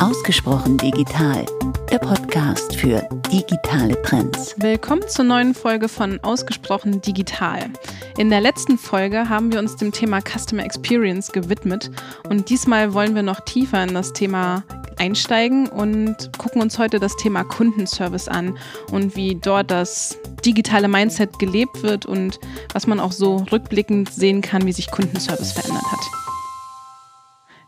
Ausgesprochen digital, der Podcast für digitale Trends. Willkommen zur neuen Folge von Ausgesprochen digital. In der letzten Folge haben wir uns dem Thema Customer Experience gewidmet und diesmal wollen wir noch tiefer in das Thema einsteigen und gucken uns heute das Thema Kundenservice an und wie dort das digitale Mindset gelebt wird und was man auch so rückblickend sehen kann, wie sich Kundenservice verändert hat.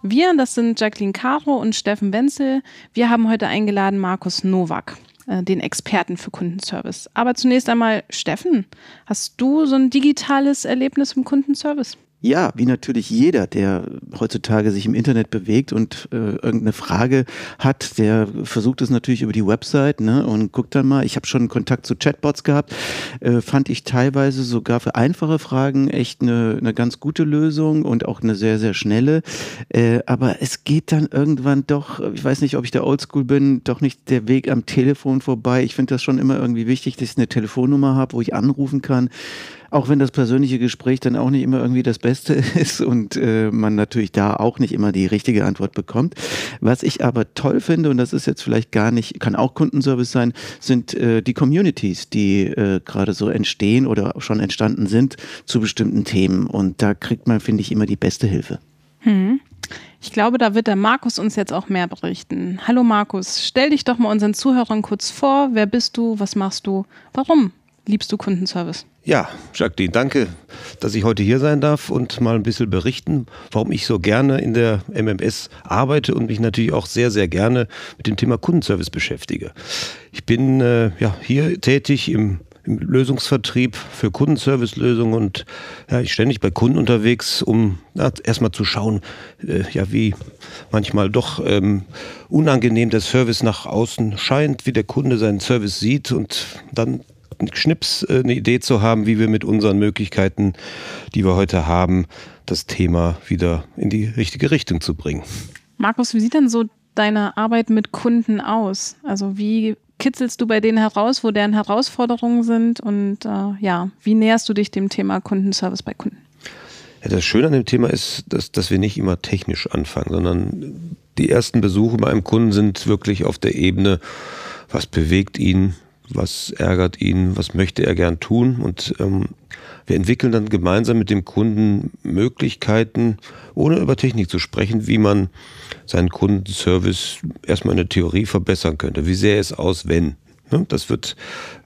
Wir, das sind Jacqueline Caro und Steffen Wenzel. Wir haben heute eingeladen Markus Nowak, äh, den Experten für Kundenservice. Aber zunächst einmal, Steffen, hast du so ein digitales Erlebnis im Kundenservice? Ja, wie natürlich jeder, der heutzutage sich im Internet bewegt und äh, irgendeine Frage hat, der versucht es natürlich über die Website ne, und guckt dann mal. Ich habe schon Kontakt zu Chatbots gehabt, äh, fand ich teilweise sogar für einfache Fragen echt eine, eine ganz gute Lösung und auch eine sehr, sehr schnelle. Äh, aber es geht dann irgendwann doch, ich weiß nicht, ob ich der Oldschool bin, doch nicht der Weg am Telefon vorbei. Ich finde das schon immer irgendwie wichtig, dass ich eine Telefonnummer habe, wo ich anrufen kann auch wenn das persönliche Gespräch dann auch nicht immer irgendwie das Beste ist und äh, man natürlich da auch nicht immer die richtige Antwort bekommt. Was ich aber toll finde, und das ist jetzt vielleicht gar nicht, kann auch Kundenservice sein, sind äh, die Communities, die äh, gerade so entstehen oder schon entstanden sind zu bestimmten Themen. Und da kriegt man, finde ich, immer die beste Hilfe. Hm. Ich glaube, da wird der Markus uns jetzt auch mehr berichten. Hallo Markus, stell dich doch mal unseren Zuhörern kurz vor. Wer bist du? Was machst du? Warum liebst du Kundenservice? Ja, Jacqueline, danke, dass ich heute hier sein darf und mal ein bisschen berichten, warum ich so gerne in der MMS arbeite und mich natürlich auch sehr, sehr gerne mit dem Thema Kundenservice beschäftige. Ich bin äh, ja, hier tätig im im Lösungsvertrieb für Kundenservice-Lösungen und ja, ich ständig bei Kunden unterwegs, um ja, erstmal zu schauen, äh, ja, wie manchmal doch ähm, unangenehm der Service nach außen scheint, wie der Kunde seinen Service sieht und dann Schnips äh, eine Idee zu haben, wie wir mit unseren Möglichkeiten, die wir heute haben, das Thema wieder in die richtige Richtung zu bringen. Markus, wie sieht denn so deine Arbeit mit Kunden aus? Also wie kitzelst du bei denen heraus, wo deren Herausforderungen sind und äh, ja, wie näherst du dich dem Thema Kundenservice bei Kunden? Ja, das Schöne an dem Thema ist, dass, dass wir nicht immer technisch anfangen, sondern die ersten Besuche bei einem Kunden sind wirklich auf der Ebene, was bewegt ihn, was ärgert ihn, was möchte er gern tun. Und ähm, wir entwickeln dann gemeinsam mit dem Kunden Möglichkeiten, ohne über Technik zu sprechen, wie man seinen Kundenservice erstmal in der Theorie verbessern könnte. Wie sähe es aus, wenn? Ne? Das wird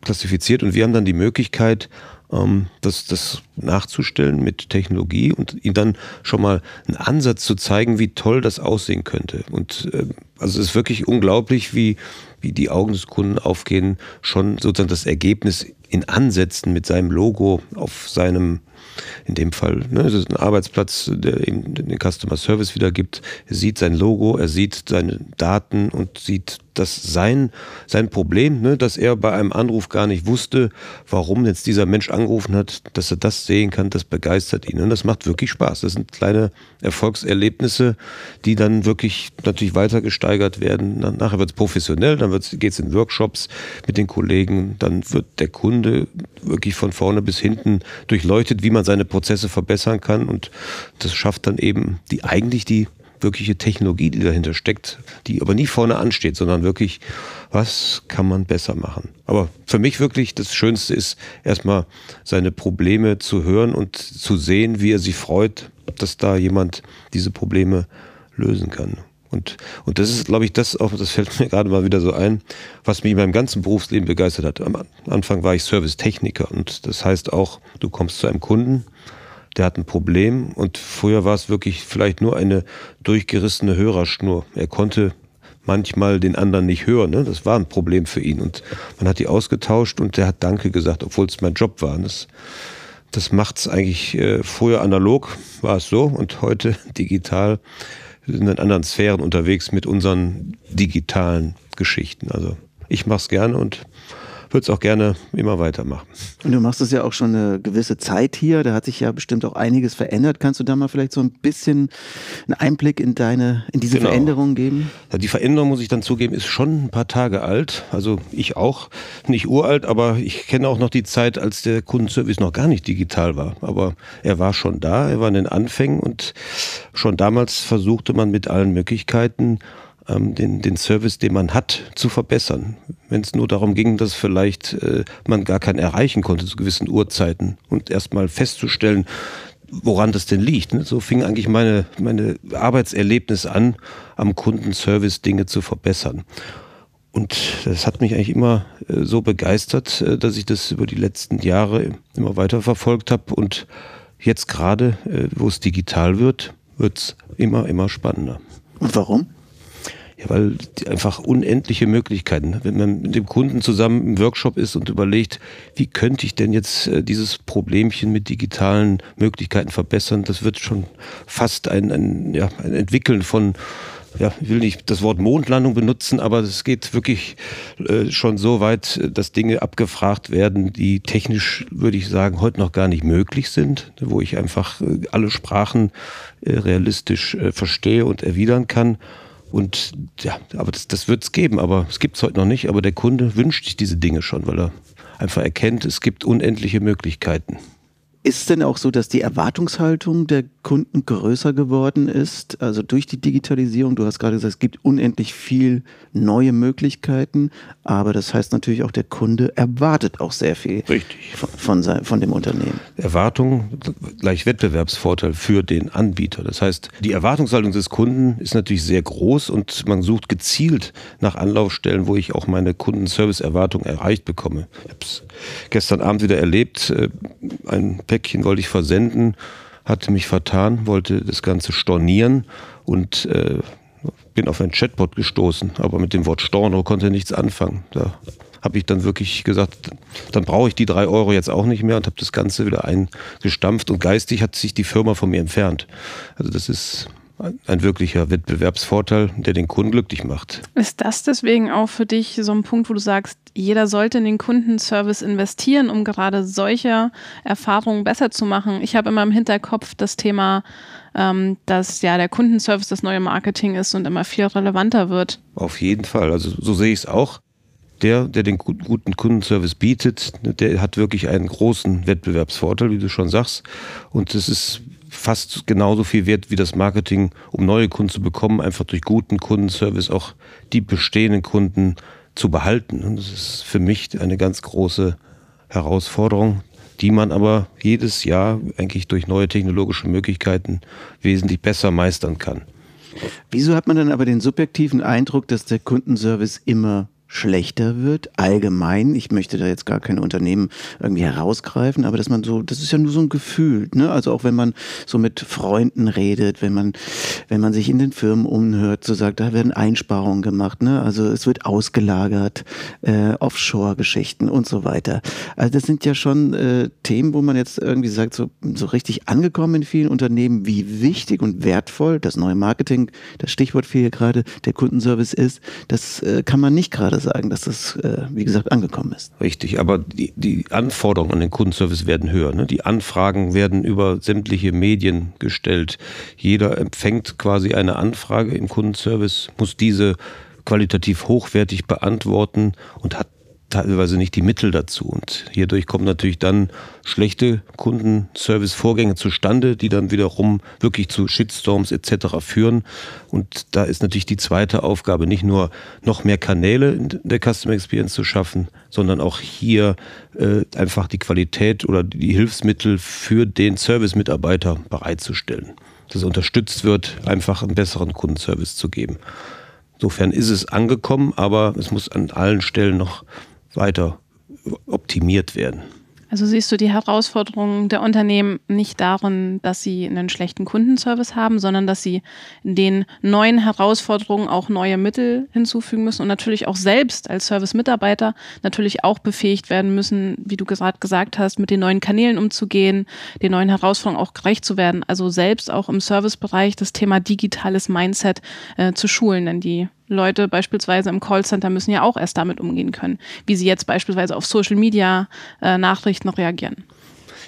klassifiziert und wir haben dann die Möglichkeit, ähm, das, das nachzustellen mit Technologie und ihm dann schon mal einen Ansatz zu zeigen, wie toll das aussehen könnte. Und äh, also es ist wirklich unglaublich, wie, wie die Augen des Kunden aufgehen, schon sozusagen das Ergebnis in Ansätzen mit seinem Logo auf seinem in dem Fall, ne, es ist ein Arbeitsplatz, der eben den Customer Service wiedergibt. Er sieht sein Logo, er sieht seine Daten und sieht dass sein, sein Problem, ne, dass er bei einem Anruf gar nicht wusste, warum jetzt dieser Mensch angerufen hat, dass er das sehen kann, das begeistert ihn. Und das macht wirklich Spaß. Das sind kleine Erfolgserlebnisse, die dann wirklich natürlich weiter gesteigert werden. Nachher wird es professionell, dann geht es in Workshops mit den Kollegen, dann wird der Kunde wirklich von vorne bis hinten durchleuchtet, wie man seine Prozesse verbessern kann. Und das schafft dann eben die eigentlich die wirkliche Technologie, die dahinter steckt, die aber nie vorne ansteht, sondern wirklich, was kann man besser machen. Aber für mich wirklich das Schönste ist, erstmal seine Probleme zu hören und zu sehen, wie er sich freut, dass da jemand diese Probleme lösen kann. Und, und das ist, glaube ich, das auch, das fällt mir gerade mal wieder so ein, was mich in meinem ganzen Berufsleben begeistert hat. Am Anfang war ich Servicetechniker und das heißt auch, du kommst zu einem Kunden der hat ein Problem und früher war es wirklich vielleicht nur eine durchgerissene Hörerschnur. Er konnte manchmal den anderen nicht hören. Ne? Das war ein Problem für ihn und man hat die ausgetauscht und der hat Danke gesagt, obwohl es mein Job war. das, das macht es eigentlich, äh, früher analog war es so und heute digital wir sind in anderen Sphären unterwegs mit unseren digitalen Geschichten. Also ich mache es gerne und würde es auch gerne immer weitermachen. Und du machst es ja auch schon eine gewisse Zeit hier. Da hat sich ja bestimmt auch einiges verändert. Kannst du da mal vielleicht so ein bisschen einen Einblick in deine, in diese genau. Veränderungen geben? Die Veränderung, muss ich dann zugeben, ist schon ein paar Tage alt. Also ich auch. Nicht uralt, aber ich kenne auch noch die Zeit, als der Kundenservice noch gar nicht digital war. Aber er war schon da, er war in den Anfängen und schon damals versuchte man mit allen Möglichkeiten ähm, den, den Service, den man hat, zu verbessern. Wenn es nur darum ging, dass vielleicht äh, man gar keinen erreichen konnte zu gewissen Uhrzeiten und erstmal festzustellen, woran das denn liegt. Ne? So fing eigentlich meine, meine Arbeitserlebnis an, am Kundenservice Dinge zu verbessern. Und das hat mich eigentlich immer äh, so begeistert, äh, dass ich das über die letzten Jahre immer weiter verfolgt habe. Und jetzt gerade, äh, wo es digital wird, wird es immer, immer spannender. Und warum? Ja, weil einfach unendliche Möglichkeiten. Ne? Wenn man mit dem Kunden zusammen im Workshop ist und überlegt, wie könnte ich denn jetzt dieses Problemchen mit digitalen Möglichkeiten verbessern, das wird schon fast ein, ein, ja, ein Entwickeln von ja, ich will nicht das Wort Mondlandung benutzen, aber es geht wirklich äh, schon so weit, dass Dinge abgefragt werden, die technisch, würde ich sagen, heute noch gar nicht möglich sind, wo ich einfach äh, alle Sprachen äh, realistisch äh, verstehe und erwidern kann. Und ja, aber das, das wird es geben, aber es gibt es heute noch nicht. Aber der Kunde wünscht sich diese Dinge schon, weil er einfach erkennt, es gibt unendliche Möglichkeiten. Ist es denn auch so, dass die Erwartungshaltung der Kunden größer geworden ist? Also durch die Digitalisierung, du hast gerade gesagt, es gibt unendlich viel neue Möglichkeiten, aber das heißt natürlich auch, der Kunde erwartet auch sehr viel Richtig. Von, von, von dem Unternehmen. Erwartung gleich Wettbewerbsvorteil für den Anbieter. Das heißt, die Erwartungshaltung des Kunden ist natürlich sehr groß und man sucht gezielt nach Anlaufstellen, wo ich auch meine Kundenservice-Erwartung erreicht bekomme. Ich habe es gestern Abend wieder erlebt, äh, ein Päckchen wollte ich versenden, hatte mich vertan, wollte das Ganze stornieren und äh, bin auf ein Chatbot gestoßen, aber mit dem Wort Storno konnte nichts anfangen. Da habe ich dann wirklich gesagt, dann brauche ich die drei Euro jetzt auch nicht mehr und habe das Ganze wieder eingestampft und geistig hat sich die Firma von mir entfernt. Also das ist ein wirklicher Wettbewerbsvorteil, der den Kunden glücklich macht. Ist das deswegen auch für dich so ein Punkt, wo du sagst, jeder sollte in den Kundenservice investieren, um gerade solche Erfahrungen besser zu machen? Ich habe immer im Hinterkopf das Thema, ähm, dass ja der Kundenservice das neue Marketing ist und immer viel relevanter wird. Auf jeden Fall. Also so sehe ich es auch. Der, der den guten Kundenservice bietet, der hat wirklich einen großen Wettbewerbsvorteil, wie du schon sagst. Und das ist fast genauso viel wert wie das Marketing, um neue Kunden zu bekommen, einfach durch guten Kundenservice auch die bestehenden Kunden zu behalten. Und das ist für mich eine ganz große Herausforderung, die man aber jedes Jahr eigentlich durch neue technologische Möglichkeiten wesentlich besser meistern kann. Wieso hat man dann aber den subjektiven Eindruck, dass der Kundenservice immer schlechter wird, allgemein. Ich möchte da jetzt gar kein Unternehmen irgendwie herausgreifen, aber dass man so, das ist ja nur so ein Gefühl, ne? Also auch wenn man so mit Freunden redet, wenn man, wenn man sich in den Firmen umhört, so sagt, da werden Einsparungen gemacht, ne? Also es wird ausgelagert, äh, Offshore-Geschichten und so weiter. Also das sind ja schon äh, Themen, wo man jetzt irgendwie sagt, so, so richtig angekommen in vielen Unternehmen, wie wichtig und wertvoll das neue Marketing, das Stichwort für hier gerade, der Kundenservice ist, das äh, kann man nicht gerade sagen, dass das, äh, wie gesagt, angekommen ist. Richtig, aber die, die Anforderungen an den Kundenservice werden höher. Ne? Die Anfragen werden über sämtliche Medien gestellt. Jeder empfängt quasi eine Anfrage im Kundenservice, muss diese qualitativ hochwertig beantworten und hat teilweise nicht die Mittel dazu. Und hierdurch kommen natürlich dann schlechte Kundenservice-Vorgänge zustande, die dann wiederum wirklich zu Shitstorms etc. führen. Und da ist natürlich die zweite Aufgabe, nicht nur noch mehr Kanäle in der Customer Experience zu schaffen, sondern auch hier äh, einfach die Qualität oder die Hilfsmittel für den Service-Mitarbeiter bereitzustellen. Dass unterstützt wird, einfach einen besseren Kundenservice zu geben. Insofern ist es angekommen, aber es muss an allen Stellen noch weiter optimiert werden. Also siehst du die Herausforderungen der Unternehmen nicht darin, dass sie einen schlechten Kundenservice haben, sondern dass sie den neuen Herausforderungen auch neue Mittel hinzufügen müssen und natürlich auch selbst als Service-Mitarbeiter natürlich auch befähigt werden müssen, wie du gerade gesagt hast, mit den neuen Kanälen umzugehen, den neuen Herausforderungen auch gerecht zu werden. Also selbst auch im Servicebereich das Thema digitales Mindset äh, zu schulen, denn die Leute beispielsweise im Callcenter müssen ja auch erst damit umgehen können, wie sie jetzt beispielsweise auf Social Media äh, Nachrichten reagieren.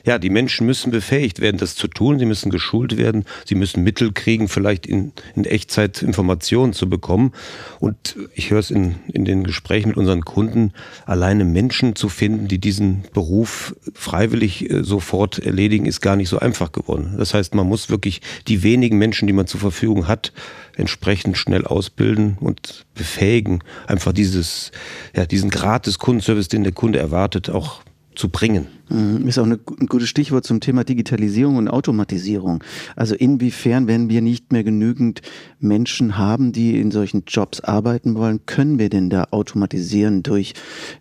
Ja, die Menschen müssen befähigt werden, das zu tun. Sie müssen geschult werden. Sie müssen Mittel kriegen, vielleicht in, in Echtzeit Informationen zu bekommen. Und ich höre es in, in den Gesprächen mit unseren Kunden, alleine Menschen zu finden, die diesen Beruf freiwillig äh, sofort erledigen, ist gar nicht so einfach geworden. Das heißt, man muss wirklich die wenigen Menschen, die man zur Verfügung hat, entsprechend schnell ausbilden und befähigen, einfach dieses, ja, diesen Grad des Kundenservice, den der Kunde erwartet, auch zu bringen. Mhm. Ist auch ein gutes Stichwort zum Thema Digitalisierung und Automatisierung. Also inwiefern, wenn wir nicht mehr genügend Menschen haben, die in solchen Jobs arbeiten wollen, können wir denn da automatisieren durch,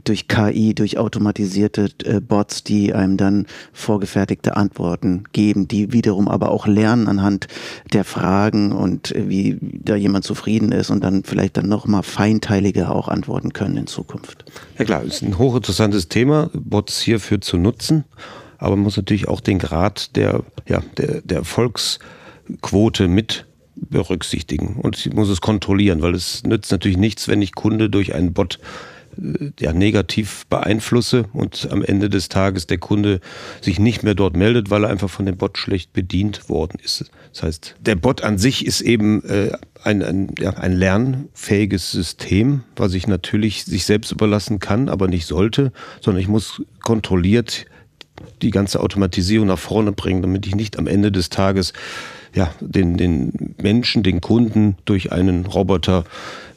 durch KI, durch automatisierte äh, Bots, die einem dann vorgefertigte Antworten geben, die wiederum aber auch lernen anhand der Fragen und äh, wie da jemand zufrieden ist und dann vielleicht dann nochmal feinteiliger auch antworten können in Zukunft. Ja klar, ist ein hochinteressantes Thema, Bots hierfür zu nutzen nutzen, aber man muss natürlich auch den Grad der, ja, der, der Erfolgsquote mit berücksichtigen. Und muss es kontrollieren, weil es nützt natürlich nichts, wenn ich Kunde durch einen Bot ja, negativ beeinflusse und am Ende des Tages der Kunde sich nicht mehr dort meldet, weil er einfach von dem Bot schlecht bedient worden ist. Das heißt, der Bot an sich ist eben äh, ein, ein, ja, ein lernfähiges System, was ich natürlich sich selbst überlassen kann, aber nicht sollte, sondern ich muss kontrolliert die ganze Automatisierung nach vorne bringen, damit ich nicht am Ende des Tages ja, den, den Menschen, den Kunden durch einen Roboter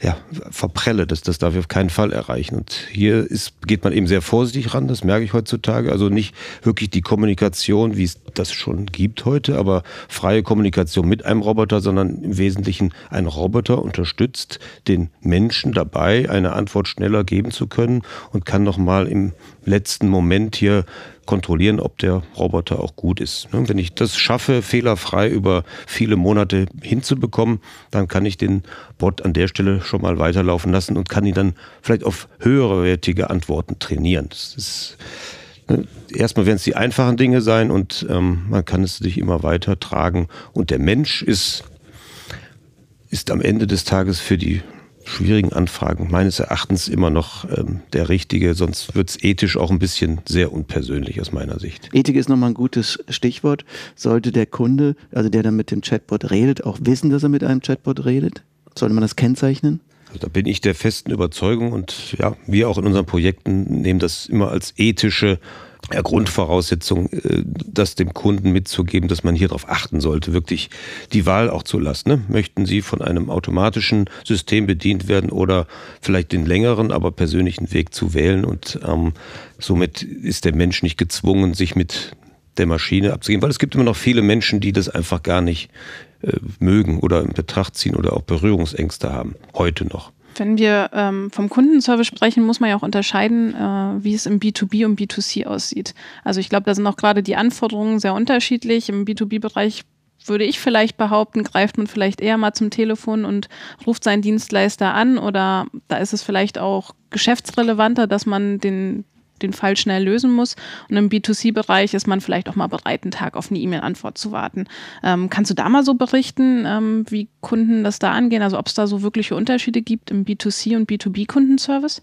ja, verprelle. Das, das darf ich auf keinen Fall erreichen. Und hier ist, geht man eben sehr vorsichtig ran, das merke ich heutzutage. Also nicht wirklich die Kommunikation, wie es das schon gibt heute, aber freie Kommunikation mit einem Roboter, sondern im Wesentlichen ein Roboter unterstützt den Menschen dabei, eine Antwort schneller geben zu können und kann nochmal im letzten Moment hier kontrollieren, ob der Roboter auch gut ist. Ne, wenn ich das schaffe, fehlerfrei über viele Monate hinzubekommen, dann kann ich den Bot an der Stelle schon mal weiterlaufen lassen und kann ihn dann vielleicht auf höherwertige Antworten trainieren. Das ist, ne, erstmal werden es die einfachen Dinge sein und ähm, man kann es sich immer weiter tragen. Und der Mensch ist, ist am Ende des Tages für die schwierigen Anfragen meines Erachtens immer noch ähm, der richtige, sonst wird es ethisch auch ein bisschen sehr unpersönlich aus meiner Sicht. Ethik ist nochmal ein gutes Stichwort. Sollte der Kunde, also der dann mit dem Chatbot redet, auch wissen, dass er mit einem Chatbot redet? Sollte man das kennzeichnen? Also da bin ich der festen Überzeugung und ja, wir auch in unseren Projekten nehmen das immer als ethische ja, Grundvoraussetzung, äh, das dem Kunden mitzugeben, dass man hier darauf achten sollte, wirklich die Wahl auch zu lassen. Ne? Möchten Sie von einem automatischen System bedient werden oder vielleicht den längeren, aber persönlichen Weg zu wählen und ähm, somit ist der Mensch nicht gezwungen, sich mit der Maschine abzugeben, weil es gibt immer noch viele Menschen, die das einfach gar nicht äh, mögen oder in Betracht ziehen oder auch Berührungsängste haben, heute noch. Wenn wir ähm, vom Kundenservice sprechen, muss man ja auch unterscheiden, äh, wie es im B2B und B2C aussieht. Also ich glaube, da sind auch gerade die Anforderungen sehr unterschiedlich. Im B2B-Bereich würde ich vielleicht behaupten, greift man vielleicht eher mal zum Telefon und ruft seinen Dienstleister an oder da ist es vielleicht auch geschäftsrelevanter, dass man den den Fall schnell lösen muss. Und im B2C-Bereich ist man vielleicht auch mal bereit, einen Tag auf eine E-Mail-Antwort zu warten. Ähm, kannst du da mal so berichten, ähm, wie Kunden das da angehen? Also ob es da so wirkliche Unterschiede gibt im B2C und B2B-Kundenservice?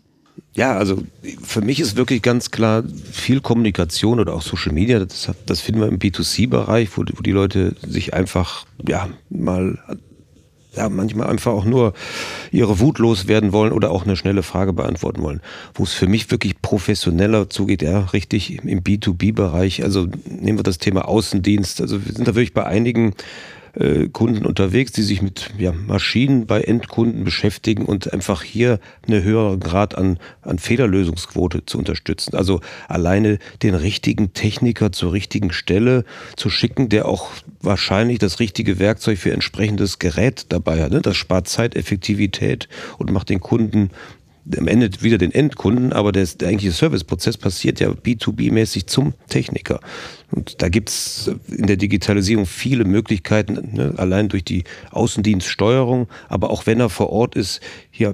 Ja, also für mich ist wirklich ganz klar viel Kommunikation oder auch Social Media, das, das finden wir im B2C-Bereich, wo, wo, die Leute sich einfach ja mal ja, manchmal einfach auch nur ihre Wut loswerden wollen oder auch eine schnelle Frage beantworten wollen. Wo es für mich wirklich professioneller zugeht, ja, richtig im B2B-Bereich. Also nehmen wir das Thema Außendienst. Also wir sind da wirklich bei einigen äh, Kunden unterwegs, die sich mit ja, Maschinen bei Endkunden beschäftigen und einfach hier eine höhere Grad an, an Fehlerlösungsquote zu unterstützen. Also alleine den richtigen Techniker zur richtigen Stelle zu schicken, der auch wahrscheinlich das richtige Werkzeug für entsprechendes Gerät dabei hat. Ne? Das spart Zeit, Effektivität und macht den Kunden am Ende wieder den Endkunden, aber der, der eigentliche Serviceprozess passiert ja B2B-mäßig zum Techniker. Und da gibt's in der Digitalisierung viele Möglichkeiten, ne, allein durch die Außendienststeuerung, aber auch wenn er vor Ort ist, hier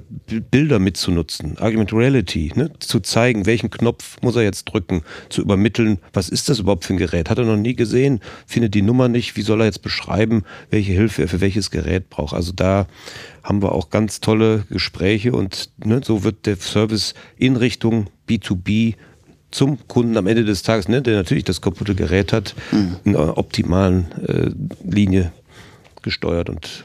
Bilder mitzunutzen, Argument Reality, ne, zu zeigen, welchen Knopf muss er jetzt drücken, zu übermitteln, was ist das überhaupt für ein Gerät? Hat er noch nie gesehen, findet die Nummer nicht, wie soll er jetzt beschreiben, welche Hilfe er für welches Gerät braucht? Also da haben wir auch ganz tolle Gespräche und ne, so wird der Service in Richtung B2B zum Kunden am Ende des Tages, ne, der natürlich das kaputte Gerät hat, mhm. in einer optimalen äh, Linie gesteuert und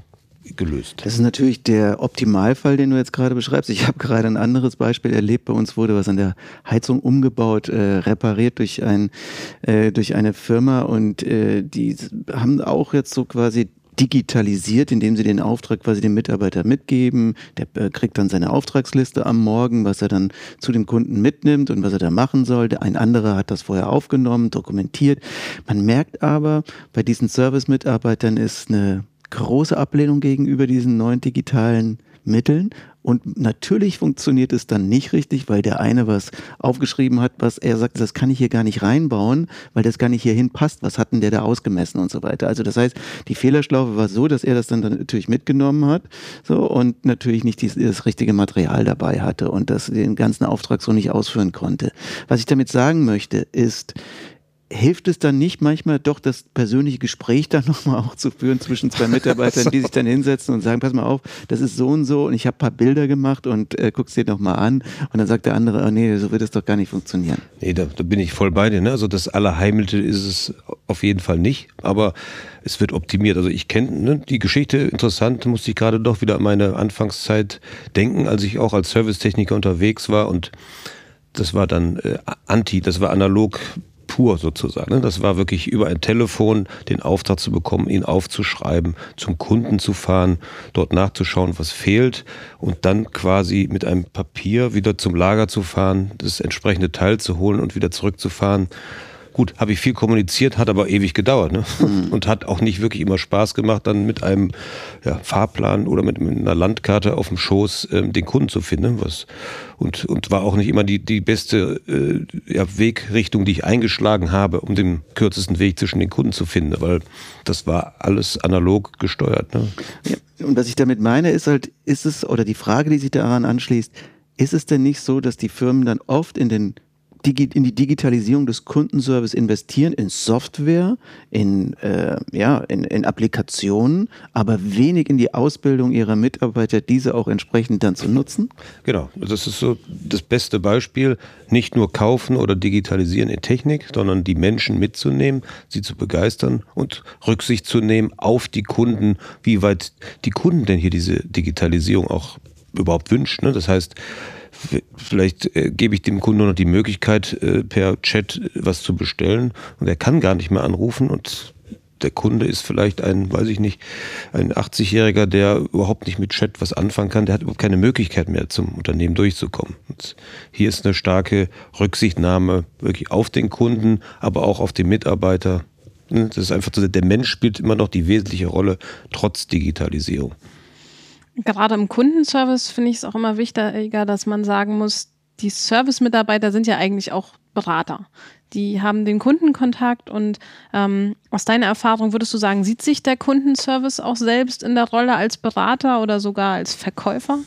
gelöst. Das ist natürlich der Optimalfall, den du jetzt gerade beschreibst. Ich habe gerade ein anderes Beispiel erlebt. Bei uns wurde was an der Heizung umgebaut, äh, repariert durch, ein, äh, durch eine Firma und äh, die haben auch jetzt so quasi digitalisiert, indem sie den Auftrag quasi dem Mitarbeiter mitgeben. Der äh, kriegt dann seine Auftragsliste am Morgen, was er dann zu dem Kunden mitnimmt und was er da machen soll. Ein anderer hat das vorher aufgenommen, dokumentiert. Man merkt aber, bei diesen Service-Mitarbeitern ist eine große Ablehnung gegenüber diesen neuen digitalen Mitteln. Und natürlich funktioniert es dann nicht richtig, weil der eine was aufgeschrieben hat, was er sagt, das kann ich hier gar nicht reinbauen, weil das gar nicht hierhin passt. Was hat denn der da ausgemessen und so weiter? Also das heißt, die Fehlerschlaufe war so, dass er das dann, dann natürlich mitgenommen hat so und natürlich nicht die, das richtige Material dabei hatte und das den ganzen Auftrag so nicht ausführen konnte. Was ich damit sagen möchte, ist, hilft es dann nicht manchmal doch das persönliche Gespräch dann nochmal auch zu führen zwischen zwei Mitarbeitern, so. die sich dann hinsetzen und sagen, pass mal auf, das ist so und so und ich habe ein paar Bilder gemacht und äh, guck's dir nochmal an und dann sagt der andere, oh nee, so wird es doch gar nicht funktionieren. Nee, da, da bin ich voll bei dir. Ne? Also das Allerheimliche ist es auf jeden Fall nicht, aber es wird optimiert. Also ich kenne ne, die Geschichte interessant, musste ich gerade doch wieder an meine Anfangszeit denken, als ich auch als Servicetechniker unterwegs war und das war dann äh, anti, das war analog pur sozusagen. Ne? Das war wirklich über ein Telefon den Auftrag zu bekommen, ihn aufzuschreiben, zum Kunden zu fahren, dort nachzuschauen, was fehlt und dann quasi mit einem Papier wieder zum Lager zu fahren, das entsprechende Teil zu holen und wieder zurückzufahren. Gut, habe ich viel kommuniziert, hat aber ewig gedauert ne? Mhm. und hat auch nicht wirklich immer Spaß gemacht, dann mit einem ja, Fahrplan oder mit, mit, einer Landkarte auf dem Schoß ähm, den Kunden zu finden. Was, und, und war auch nicht immer die, die beste äh, ja, Wegrichtung, die ich eingeschlagen habe, um den kürzesten Weg zwischen den Kunden zu finden, weil das war alles analog gesteuert. Ne? Ja, und was ich damit meine, ist halt, ist es, oder die Frage, die sich daran anschließt, ist es denn nicht so, dass die Firmen dann oft in den in die Digitalisierung des Kundenservice investieren, in Software, in, äh, ja, in, in Applikationen, aber wenig in die Ausbildung ihrer Mitarbeiter, diese auch entsprechend dann zu nutzen? Genau, das ist so das beste Beispiel. Nicht nur kaufen oder digitalisieren in Technik, sondern die Menschen mitzunehmen, sie zu begeistern und Rücksicht zu nehmen auf die Kunden, wie weit die Kunden denn hier diese Digitalisierung auch überhaupt wünschen. Ne? Das heißt, Vielleicht äh, gebe ich dem Kunden noch die Möglichkeit, äh, per Chat was zu bestellen und er kann gar nicht mehr anrufen und der Kunde ist vielleicht ein, weiß ich nicht, ein 80-Jähriger, der überhaupt nicht mit Chat was anfangen kann, der hat überhaupt keine Möglichkeit mehr zum Unternehmen durchzukommen. Und hier ist eine starke Rücksichtnahme wirklich auf den Kunden, aber auch auf den Mitarbeiter. Das ist einfach so, der Mensch spielt immer noch die wesentliche Rolle, trotz Digitalisierung. Gerade im Kundenservice finde ich es auch immer wichtiger, dass man sagen muss, die Service-Mitarbeiter sind ja eigentlich auch Berater. Die haben den Kundenkontakt und ähm, aus deiner Erfahrung würdest du sagen, sieht sich der Kundenservice auch selbst in der Rolle als Berater oder sogar als Verkäufer?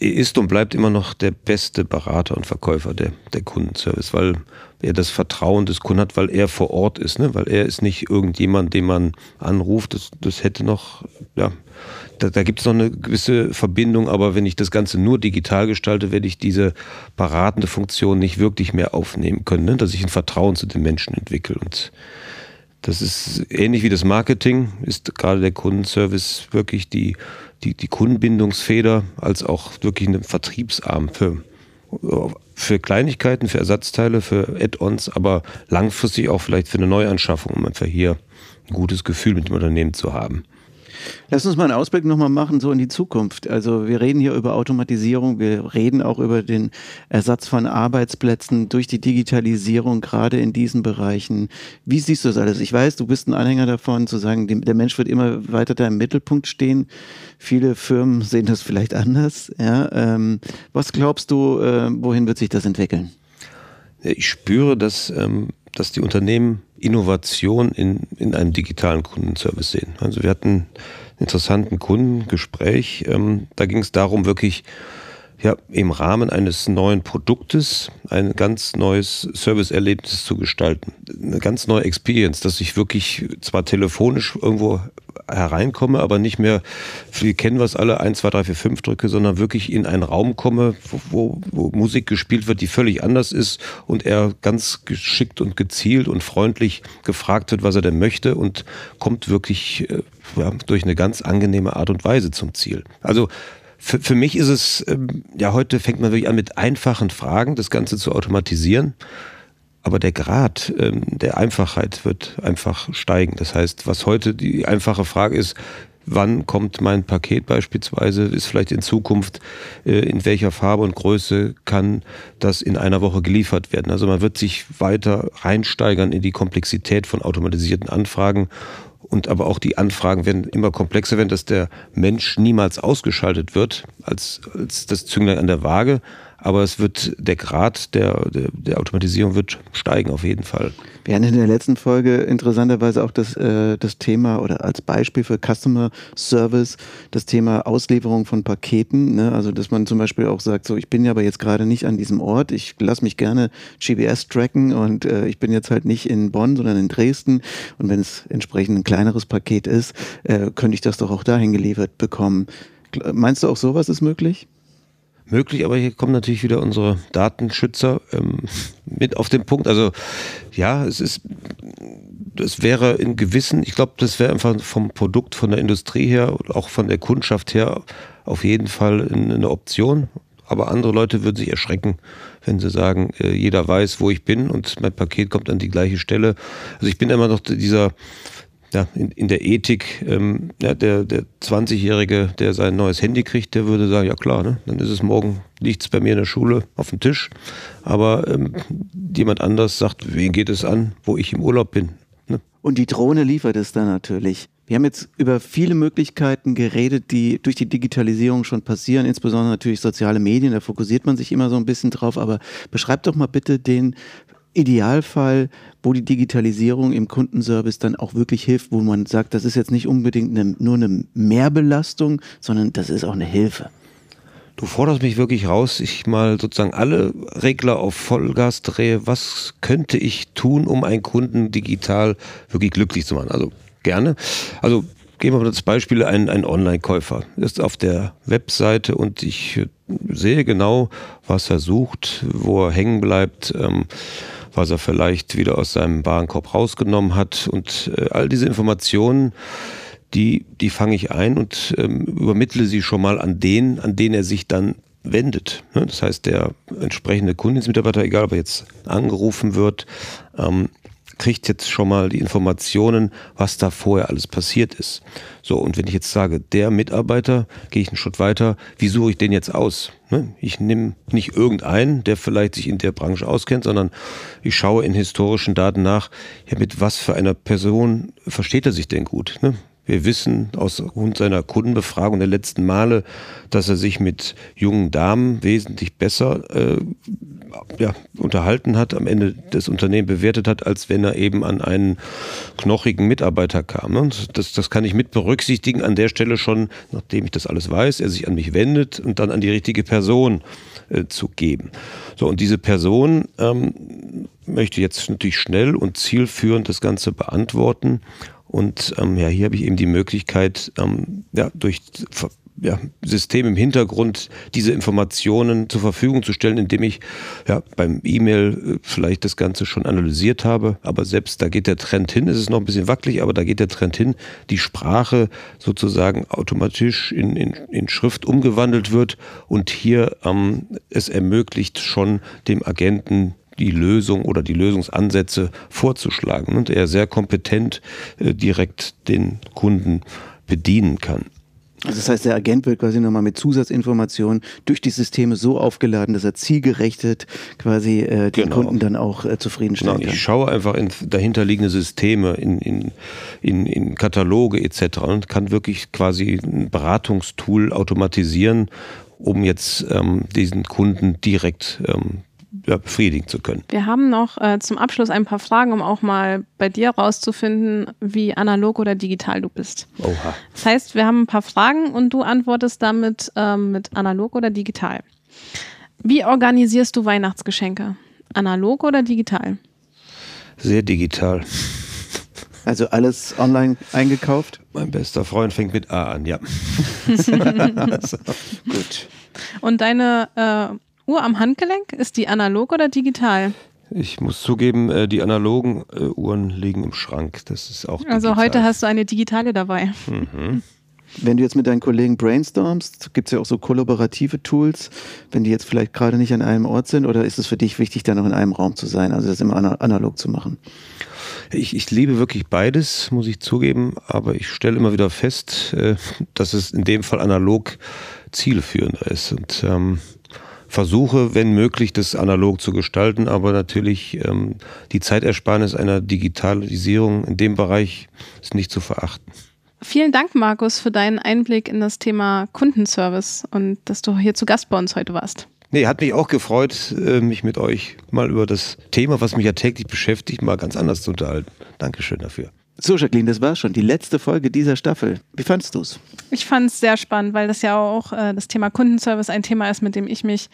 Er ist und bleibt immer noch der beste Berater und Verkäufer der, der Kundenservice, weil er das Vertrauen des Kunden hat, weil er vor Ort ist, ne? weil er ist nicht irgendjemand, den man anruft. Das, das hätte noch, ja, da, da gibt es noch eine gewisse Verbindung, aber wenn ich das Ganze nur digital gestalte, werde ich diese beratende Funktion nicht wirklich mehr aufnehmen können, ne? dass ich ein Vertrauen zu den Menschen entwickle. Und das ist ähnlich wie das Marketing, ist gerade der Kundenservice wirklich die, die, die Kundenbindungsfeder als auch wirklich ein Vertriebsarm für, für Kleinigkeiten, für Ersatzteile, für Add-ons, aber langfristig auch vielleicht für eine Neuanschaffung, um einfach hier ein gutes Gefühl mit dem Unternehmen zu haben. Lass uns mal einen Ausblick nochmal machen, so in die Zukunft. Also wir reden hier über Automatisierung, wir reden auch über den Ersatz von Arbeitsplätzen durch die Digitalisierung, gerade in diesen Bereichen. Wie siehst du das alles? Ich weiß, du bist ein Anhänger davon, zu sagen, der Mensch wird immer weiter da im Mittelpunkt stehen. Viele Firmen sehen das vielleicht anders. Ja, ähm, was glaubst du, äh, wohin wird sich das entwickeln? Ich spüre, dass, ähm, dass die Unternehmen Innovation in, in einem digitalen Kundenservice sehen. Also wir hatten einen interessanten Kundengespräch. Ähm, da ging es darum, wirklich ja, im Rahmen eines neuen Produktes ein ganz neues Serviceerlebnis zu gestalten. Eine ganz neue Experience, dass ich wirklich zwar telefonisch irgendwo hereinkomme, aber nicht mehr, wir kennen was alle, 1, 2, 3, 4, 5 drücke, sondern wirklich in einen Raum komme, wo, wo, Musik gespielt wird, die völlig anders ist und er ganz geschickt und gezielt und freundlich gefragt wird, was er denn möchte und kommt wirklich äh, ja, durch eine ganz angenehme Art und Weise zum Ziel. Also für, für mich ist es, ähm, ja, heute fängt man wirklich an mit einfachen Fragen, das Ganze zu automatisieren. Aber der Grad ähm, der Einfachheit wird einfach steigen. Das heißt, was heute die einfache Frage ist, wann kommt mein Paket beispielsweise, ist vielleicht in Zukunft, äh, in welcher Farbe und Größe kann das in einer Woche geliefert werden. Also man wird sich weiter reinsteigern in die Komplexität von automatisierten Anfragen und aber auch die Anfragen werden immer komplexer werden, dass der Mensch niemals ausgeschaltet wird als, als das Zünglein an der Waage, aber es wird der Grad der, der, der, Automatisierung wird steigen auf jeden Fall. Wir hatten in der letzten Folge interessanterweise auch das, äh, das Thema oder als Beispiel für Customer Service das Thema Auslieferung von Paketen. Ne? Also dass man zum Beispiel auch sagt, so ich bin ja aber jetzt gerade nicht an diesem Ort, ich lasse mich gerne GPS tracken und äh, ich bin jetzt halt nicht in Bonn, sondern in Dresden. Und wenn es entsprechend ein kleineres Paket ist, äh, könnte ich das doch auch dahin geliefert bekommen. Meinst du auch sowas ist möglich? Möglich, aber hier kommen natürlich wieder unsere Datenschützer ähm, mit auf den Punkt. Also ja, es ist, es wäre in gewissen, ich glaube, das wäre einfach vom Produkt, von der Industrie her, auch von der Kundschaft her auf jeden Fall eine Option. Aber andere Leute würden sich erschrecken, wenn sie sagen, äh, jeder weiß, wo ich bin und mein Paket kommt an die gleiche Stelle. Also ich bin immer noch dieser ja, in, in der Ethik, ähm, ja, der, der 20-Jährige, der sein neues Handy kriegt, der würde sagen, ja klar, ne, dann ist es morgen, es bei mir in der Schule auf dem Tisch. Aber ähm, jemand anders sagt, wen geht es an, wo ich im Urlaub bin. Ne? Und die Drohne liefert es dann natürlich. Wir haben jetzt über viele Möglichkeiten geredet, die durch die Digitalisierung schon passieren, insbesondere natürlich soziale Medien, da fokussiert man sich immer so ein bisschen drauf, aber beschreib doch mal bitte den Idealfall, wo die Digitalisierung im Kundenservice dann auch wirklich hilft, wo man sagt, das ist jetzt nicht unbedingt eine, nur eine Mehrbelastung, sondern das ist auch eine Hilfe. Du forderst mich wirklich raus, ich mal sozusagen alle Regler auf Vollgas drehe. Was könnte ich tun, um einen Kunden digital wirklich glücklich zu machen? Also gerne. Also gehen wir mal das Beispiel, ein, ein Online-Käufer ist auf der Webseite und ich sehe genau, was er sucht, wo er hängen bleibt. Ähm, was er vielleicht wieder aus seinem Warenkorb rausgenommen hat. Und äh, all diese Informationen, die, die fange ich ein und ähm, übermittle sie schon mal an den, an den er sich dann wendet. Ne? Das heißt, der entsprechende Kundendienstmitarbeiter, egal ob er jetzt angerufen wird, ähm, kriegt jetzt schon mal die Informationen, was da vorher alles passiert ist. So, und wenn ich jetzt sage, der Mitarbeiter, gehe ich einen Schritt weiter, wie suche ich den jetzt aus? Ne? Ich nehme nicht irgendeinen, der vielleicht sich in der Branche auskennt, sondern ich schaue in historischen Daten nach, ja, mit was für einer Person versteht er sich denn gut? Wir wissen aus Grund seiner Kundenbefragung der letzten Male, dass er sich mit jungen Damen wesentlich besser äh, ja, unterhalten hat, am Ende das Unternehmen bewertet hat, als wenn er eben an einen knochigen Mitarbeiter kam. Ne? Das, das kann ich mit berücksichtigen an der Stelle schon, nachdem ich das alles weiß, er sich an mich wendet und dann an die richtige Person äh, zu geben. So, und diese Person ähm, möchte jetzt natürlich schnell und zielführend das Ganze beantworten und ähm, ja, hier habe ich eben die Möglichkeit, ähm, ja, durch ja, System im Hintergrund diese Informationen zur Verfügung zu stellen, indem ich ja, beim E-Mail äh, vielleicht das Ganze schon analysiert habe. Aber selbst da geht der Trend hin. Es ist noch ein bisschen wackelig, aber da geht der Trend hin, die Sprache sozusagen automatisch in, in, in Schrift umgewandelt wird und hier ähm, es ermöglicht schon dem Agenten die Lösung oder die Lösungsansätze vorzuschlagen und er sehr kompetent äh, direkt den Kunden bedienen kann. Also das heißt, der Agent wird quasi nochmal mit Zusatzinformationen durch die Systeme so aufgeladen, dass er zielgerechtet quasi äh, den genau. Kunden dann auch äh, zufriedenstellen genau. kann. Ich schaue einfach in dahinterliegende Systeme, in, in, in, in Kataloge etc. und kann wirklich quasi ein Beratungstool automatisieren, um jetzt ähm, diesen Kunden direkt ähm, ja, befriedigen zu können. Wir haben noch äh, zum Abschluss ein paar Fragen, um auch mal bei dir rauszufinden, wie analog oder digital du bist. Oha. Das heißt, wir haben ein paar Fragen und du antwortest damit ähm, mit analog oder digital. Wie organisierst du Weihnachtsgeschenke? Analog oder digital? Sehr digital. Also alles online eingekauft? Mein bester Freund fängt mit A an, ja. also, gut. Und deine äh, Uhr am Handgelenk, ist die analog oder digital? Ich muss zugeben, äh, die analogen äh, Uhren liegen im Schrank. Das ist auch digital. Also heute hast du eine digitale dabei. Mhm. Wenn du jetzt mit deinen Kollegen brainstormst, gibt es ja auch so kollaborative Tools, wenn die jetzt vielleicht gerade nicht an einem Ort sind, oder ist es für dich wichtig, da noch in einem Raum zu sein, also das immer analog zu machen? Ich, ich liebe wirklich beides, muss ich zugeben, aber ich stelle immer wieder fest, äh, dass es in dem Fall analog zielführender ist und ähm, versuche, wenn möglich, das analog zu gestalten, aber natürlich ähm, die Zeitersparnis einer Digitalisierung in dem Bereich ist nicht zu verachten. Vielen Dank, Markus, für deinen Einblick in das Thema Kundenservice und dass du hier zu Gast bei uns heute warst. Nee, hat mich auch gefreut, äh, mich mit euch mal über das Thema, was mich ja täglich beschäftigt, mal ganz anders zu unterhalten. Dankeschön dafür. So, Jacqueline, das war schon die letzte Folge dieser Staffel. Wie fandest du es? Ich fand es sehr spannend, weil das ja auch äh, das Thema Kundenservice ein Thema ist, mit dem ich mich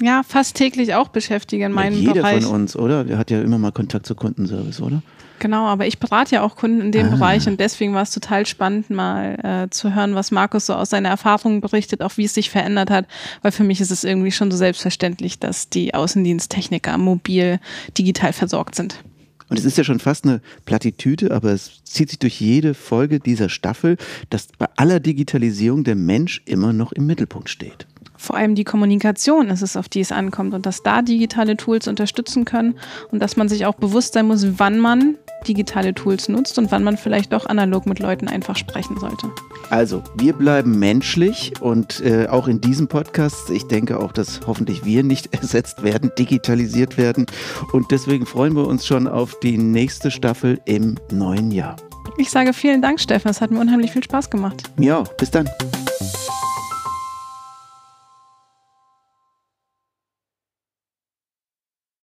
ja fast täglich auch beschäftige in meinem ja, jeder Bereich. Jeder von uns, oder? Der hat ja immer mal Kontakt zu Kundenservice, oder? Genau, aber ich berate ja auch Kunden in dem ah. Bereich und deswegen war es total spannend, mal äh, zu hören, was Markus so aus seiner Erfahrung berichtet, auch wie es sich verändert hat, weil für mich ist es irgendwie schon so selbstverständlich, dass die Außendiensttechniker mobil digital versorgt sind. Und es ist ja schon fast eine Plattitüde, aber es zieht sich durch jede Folge dieser Staffel, dass bei aller Digitalisierung der Mensch immer noch im Mittelpunkt steht vor allem die Kommunikation ist es, auf die es ankommt und dass da digitale Tools unterstützen können und dass man sich auch bewusst sein muss, wann man digitale Tools nutzt und wann man vielleicht doch analog mit Leuten einfach sprechen sollte. Also, wir bleiben menschlich und äh, auch in diesem Podcast, ich denke auch, dass hoffentlich wir nicht ersetzt werden, digitalisiert werden und deswegen freuen wir uns schon auf die nächste Staffel im neuen Jahr. Ich sage vielen Dank, Steffen, es hat mir unheimlich viel Spaß gemacht. Mir auch. Bis dann.